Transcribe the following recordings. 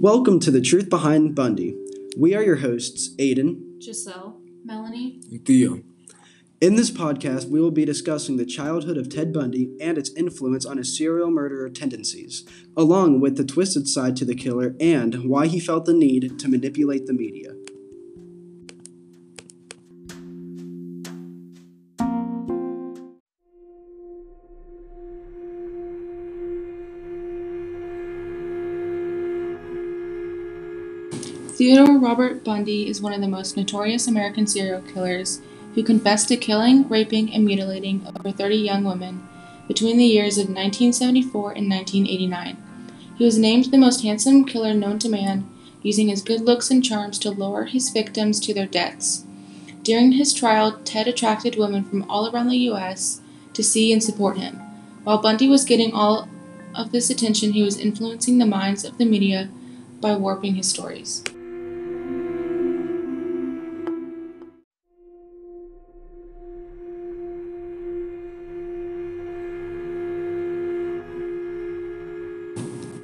Welcome to The Truth Behind Bundy. We are your hosts, Aiden, Giselle, Melanie, and Theo. In this podcast, we will be discussing the childhood of Ted Bundy and its influence on his serial murderer tendencies, along with the twisted side to the killer and why he felt the need to manipulate the media. Theodore Robert Bundy is one of the most notorious American serial killers who confessed to killing, raping, and mutilating over 30 young women between the years of 1974 and 1989. He was named the most handsome killer known to man, using his good looks and charms to lure his victims to their deaths. During his trial, Ted attracted women from all around the U.S. to see and support him. While Bundy was getting all of this attention, he was influencing the minds of the media by warping his stories.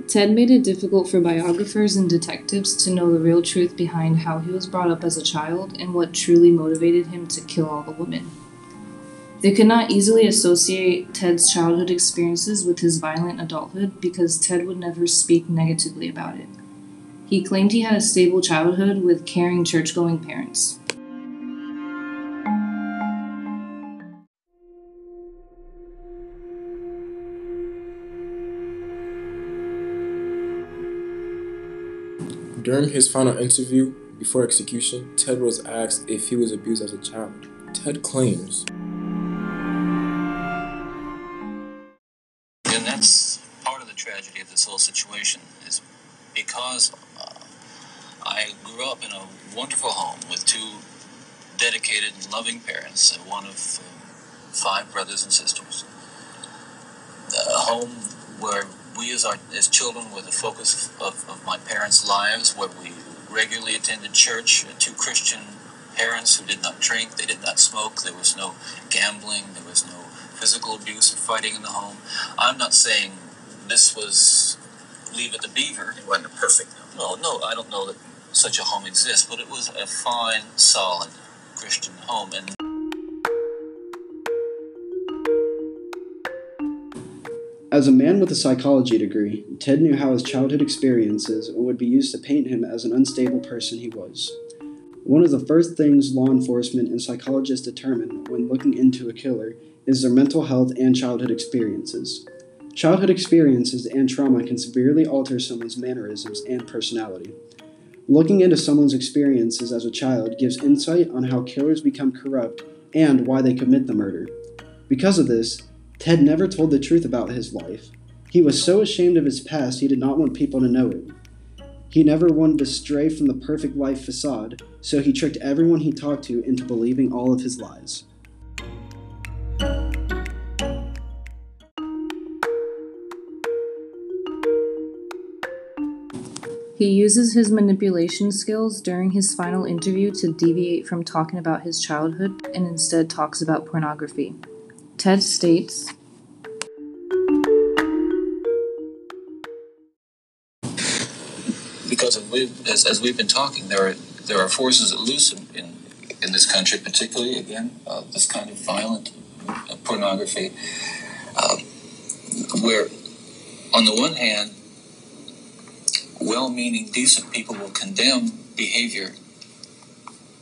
Ted made it difficult for biographers and detectives to know the real truth behind how he was brought up as a child and what truly motivated him to kill all the women. They could not easily associate Ted's childhood experiences with his violent adulthood because Ted would never speak negatively about it. He claimed he had a stable childhood with caring church going parents. During his final interview before execution, Ted was asked if he was abused as a child. Ted claims. And that's part of the tragedy of this whole situation is because uh, I grew up in a wonderful home with two dedicated and loving parents, and one of uh, five brothers and sisters. A home where we as our as children were the focus of, of my parents' lives, where we regularly attended church, uh, two Christian parents who did not drink, they did not smoke, there was no gambling, there was no physical abuse or fighting in the home. I'm not saying this was Leave It to Beaver. It wasn't a perfect. No, no, I don't know that such a home exists, but it was a fine, solid Christian home. And As a man with a psychology degree, Ted knew how his childhood experiences would be used to paint him as an unstable person he was. One of the first things law enforcement and psychologists determine when looking into a killer is their mental health and childhood experiences. Childhood experiences and trauma can severely alter someone's mannerisms and personality. Looking into someone's experiences as a child gives insight on how killers become corrupt and why they commit the murder. Because of this, Ted never told the truth about his life. He was so ashamed of his past he did not want people to know it. He never wanted to stray from the perfect life facade, so he tricked everyone he talked to into believing all of his lies. He uses his manipulation skills during his final interview to deviate from talking about his childhood and instead talks about pornography. Ted states because of we as, as we've been talking, there are there are forces at loose in, in, this country, particularly again uh, this kind of violent uh, pornography, uh, where on the one hand, well-meaning, decent people will condemn behavior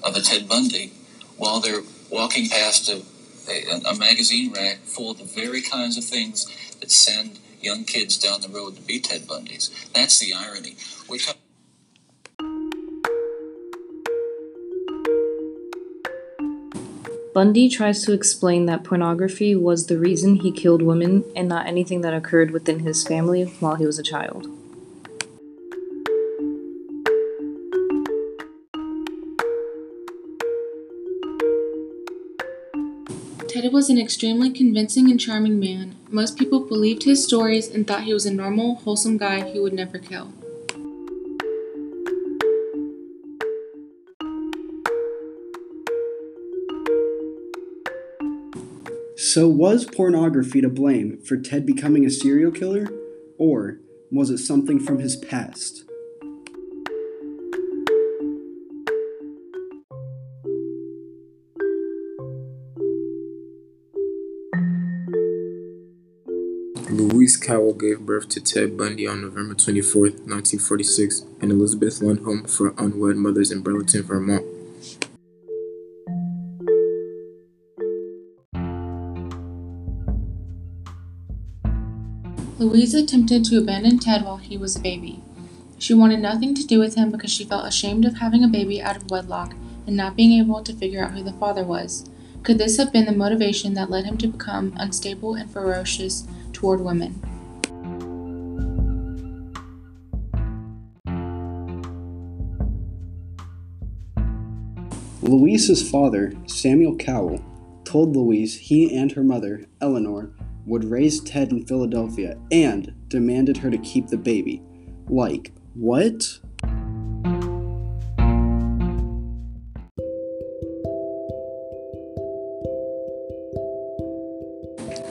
of a Ted Bundy while they're walking past a, a, a magazine rack full of the very kinds of things that send young kids down the road to be Ted Bundys. That's the irony. We're Bundy tries to explain that pornography was the reason he killed women and not anything that occurred within his family while he was a child. Ted was an extremely convincing and charming man. Most people believed his stories and thought he was a normal, wholesome guy who would never kill. So, was pornography to blame for Ted becoming a serial killer? Or was it something from his past? Cowell gave birth to Ted Bundy on November 24, 1946, in Elizabeth Lund Home for Unwed Mothers in Burlington, Vermont. Louise attempted to abandon Ted while he was a baby. She wanted nothing to do with him because she felt ashamed of having a baby out of wedlock and not being able to figure out who the father was. Could this have been the motivation that led him to become unstable and ferocious toward women? Louise's father, Samuel Cowell, told Louise he and her mother, Eleanor, would raise Ted in Philadelphia and demanded her to keep the baby. Like, what?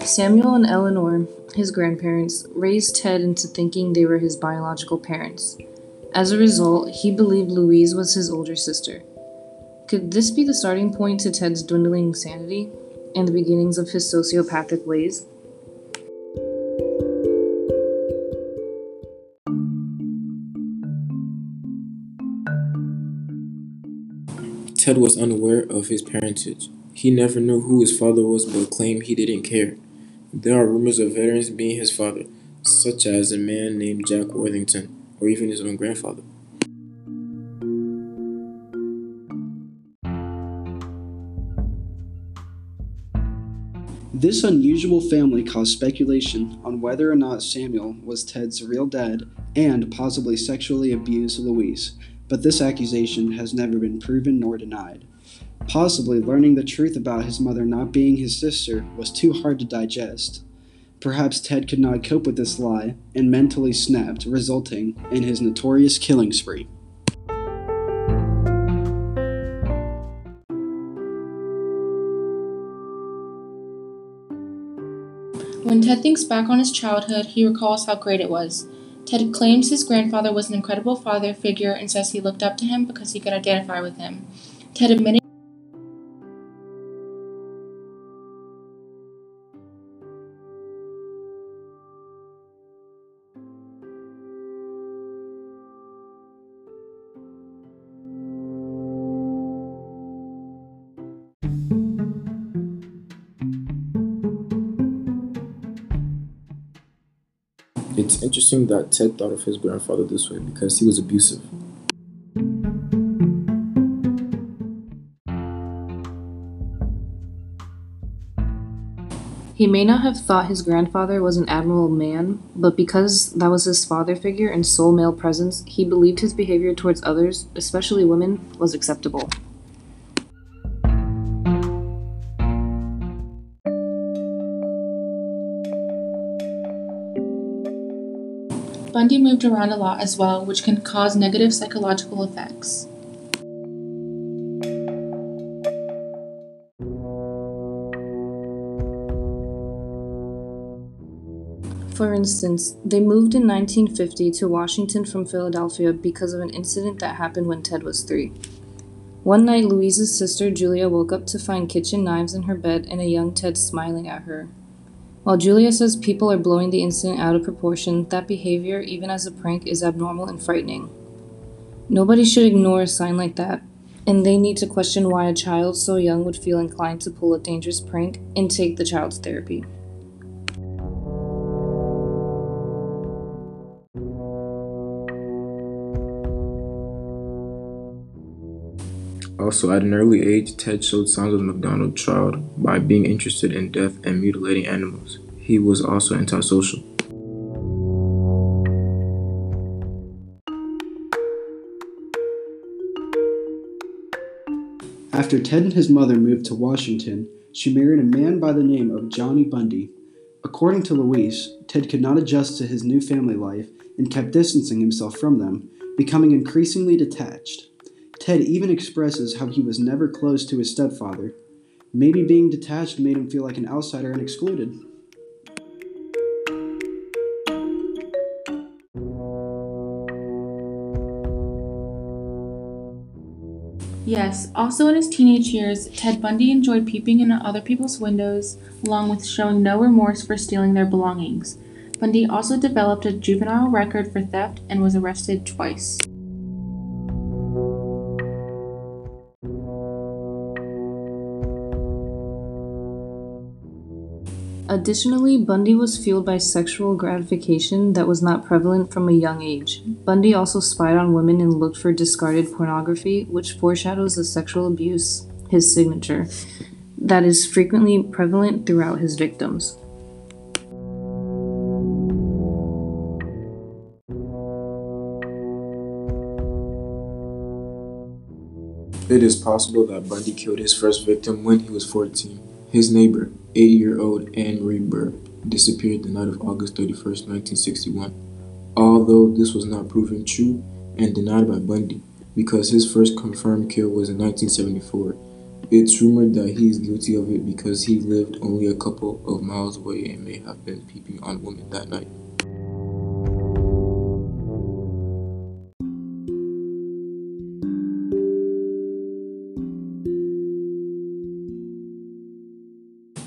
Samuel and Eleanor, his grandparents, raised Ted into thinking they were his biological parents. As a result, he believed Louise was his older sister. Could this be the starting point to Ted's dwindling sanity and the beginnings of his sociopathic ways? Ted was unaware of his parentage. He never knew who his father was but claimed he didn't care. There are rumors of veterans being his father, such as a man named Jack Worthington, or even his own grandfather. This unusual family caused speculation on whether or not Samuel was Ted's real dad and possibly sexually abused Louise, but this accusation has never been proven nor denied. Possibly learning the truth about his mother not being his sister was too hard to digest. Perhaps Ted could not cope with this lie and mentally snapped, resulting in his notorious killing spree. When Ted thinks back on his childhood, he recalls how great it was. Ted claims his grandfather was an incredible father figure and says he looked up to him because he could identify with him. Ted admitted It's interesting that Ted thought of his grandfather this way because he was abusive. He may not have thought his grandfather was an admirable man, but because that was his father figure and sole male presence, he believed his behavior towards others, especially women, was acceptable. Bundy moved around a lot as well, which can cause negative psychological effects. For instance, they moved in 1950 to Washington from Philadelphia because of an incident that happened when Ted was three. One night, Louise's sister Julia woke up to find kitchen knives in her bed and a young Ted smiling at her. While Julia says people are blowing the incident out of proportion, that behavior, even as a prank, is abnormal and frightening. Nobody should ignore a sign like that, and they need to question why a child so young would feel inclined to pull a dangerous prank and take the child's therapy. Also, at an early age, Ted showed signs of Macdonald triad by being interested in death and mutilating animals. He was also antisocial. After Ted and his mother moved to Washington, she married a man by the name of Johnny Bundy. According to Louise, Ted could not adjust to his new family life and kept distancing himself from them, becoming increasingly detached. Ted even expresses how he was never close to his stepfather. Maybe being detached made him feel like an outsider and excluded. Yes, also in his teenage years, Ted Bundy enjoyed peeping into other people's windows, along with showing no remorse for stealing their belongings. Bundy also developed a juvenile record for theft and was arrested twice. Additionally, Bundy was fueled by sexual gratification that was not prevalent from a young age. Bundy also spied on women and looked for discarded pornography, which foreshadows the sexual abuse, his signature, that is frequently prevalent throughout his victims. It is possible that Bundy killed his first victim when he was 14. His neighbor, 80 year old Anne Marie Burr, disappeared the night of August 31, 1961. Although this was not proven true and denied by Bundy, because his first confirmed kill was in 1974. It's rumored that he is guilty of it because he lived only a couple of miles away and may have been peeping on women that night.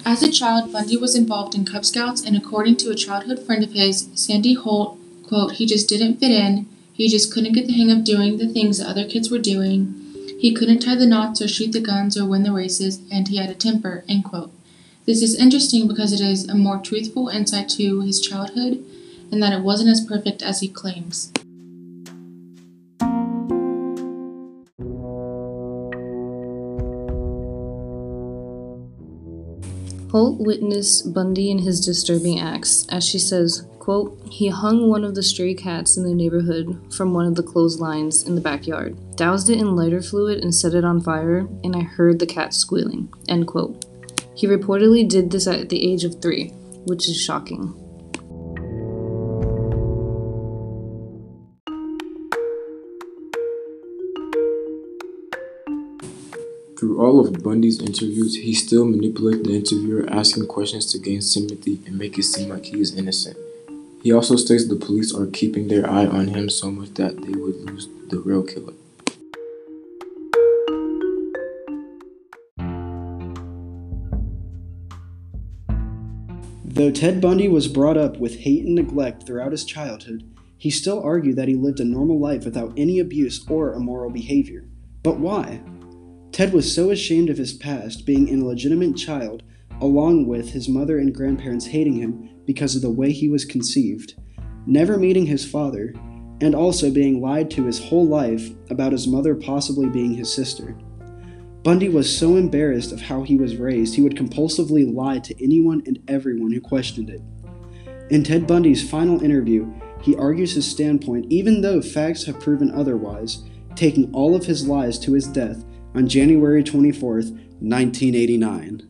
As a child, Bundy was involved in Cub Scouts, and according to a childhood friend of his, Sandy Holt, quote, he just didn't fit in. He just couldn't get the hang of doing the things that other kids were doing. He couldn't tie the knots or shoot the guns or win the races, and he had a temper, end quote. This is interesting because it is a more truthful insight to his childhood and that it wasn't as perfect as he claims. Holt witnessed Bundy and his disturbing acts, as she says, quote, He hung one of the stray cats in the neighborhood from one of the clotheslines in the backyard, doused it in lighter fluid and set it on fire, and I heard the cat squealing. End quote. He reportedly did this at the age of three, which is shocking. Through all of Bundy's interviews, he still manipulated the interviewer, asking questions to gain sympathy and make it seem like he is innocent. He also states the police are keeping their eye on him so much that they would lose the real killer. Though Ted Bundy was brought up with hate and neglect throughout his childhood, he still argued that he lived a normal life without any abuse or immoral behavior. But why? Ted was so ashamed of his past, being an illegitimate child, along with his mother and grandparents hating him because of the way he was conceived, never meeting his father, and also being lied to his whole life about his mother possibly being his sister. Bundy was so embarrassed of how he was raised, he would compulsively lie to anyone and everyone who questioned it. In Ted Bundy's final interview, he argues his standpoint even though facts have proven otherwise, taking all of his lies to his death on January 24, 1989.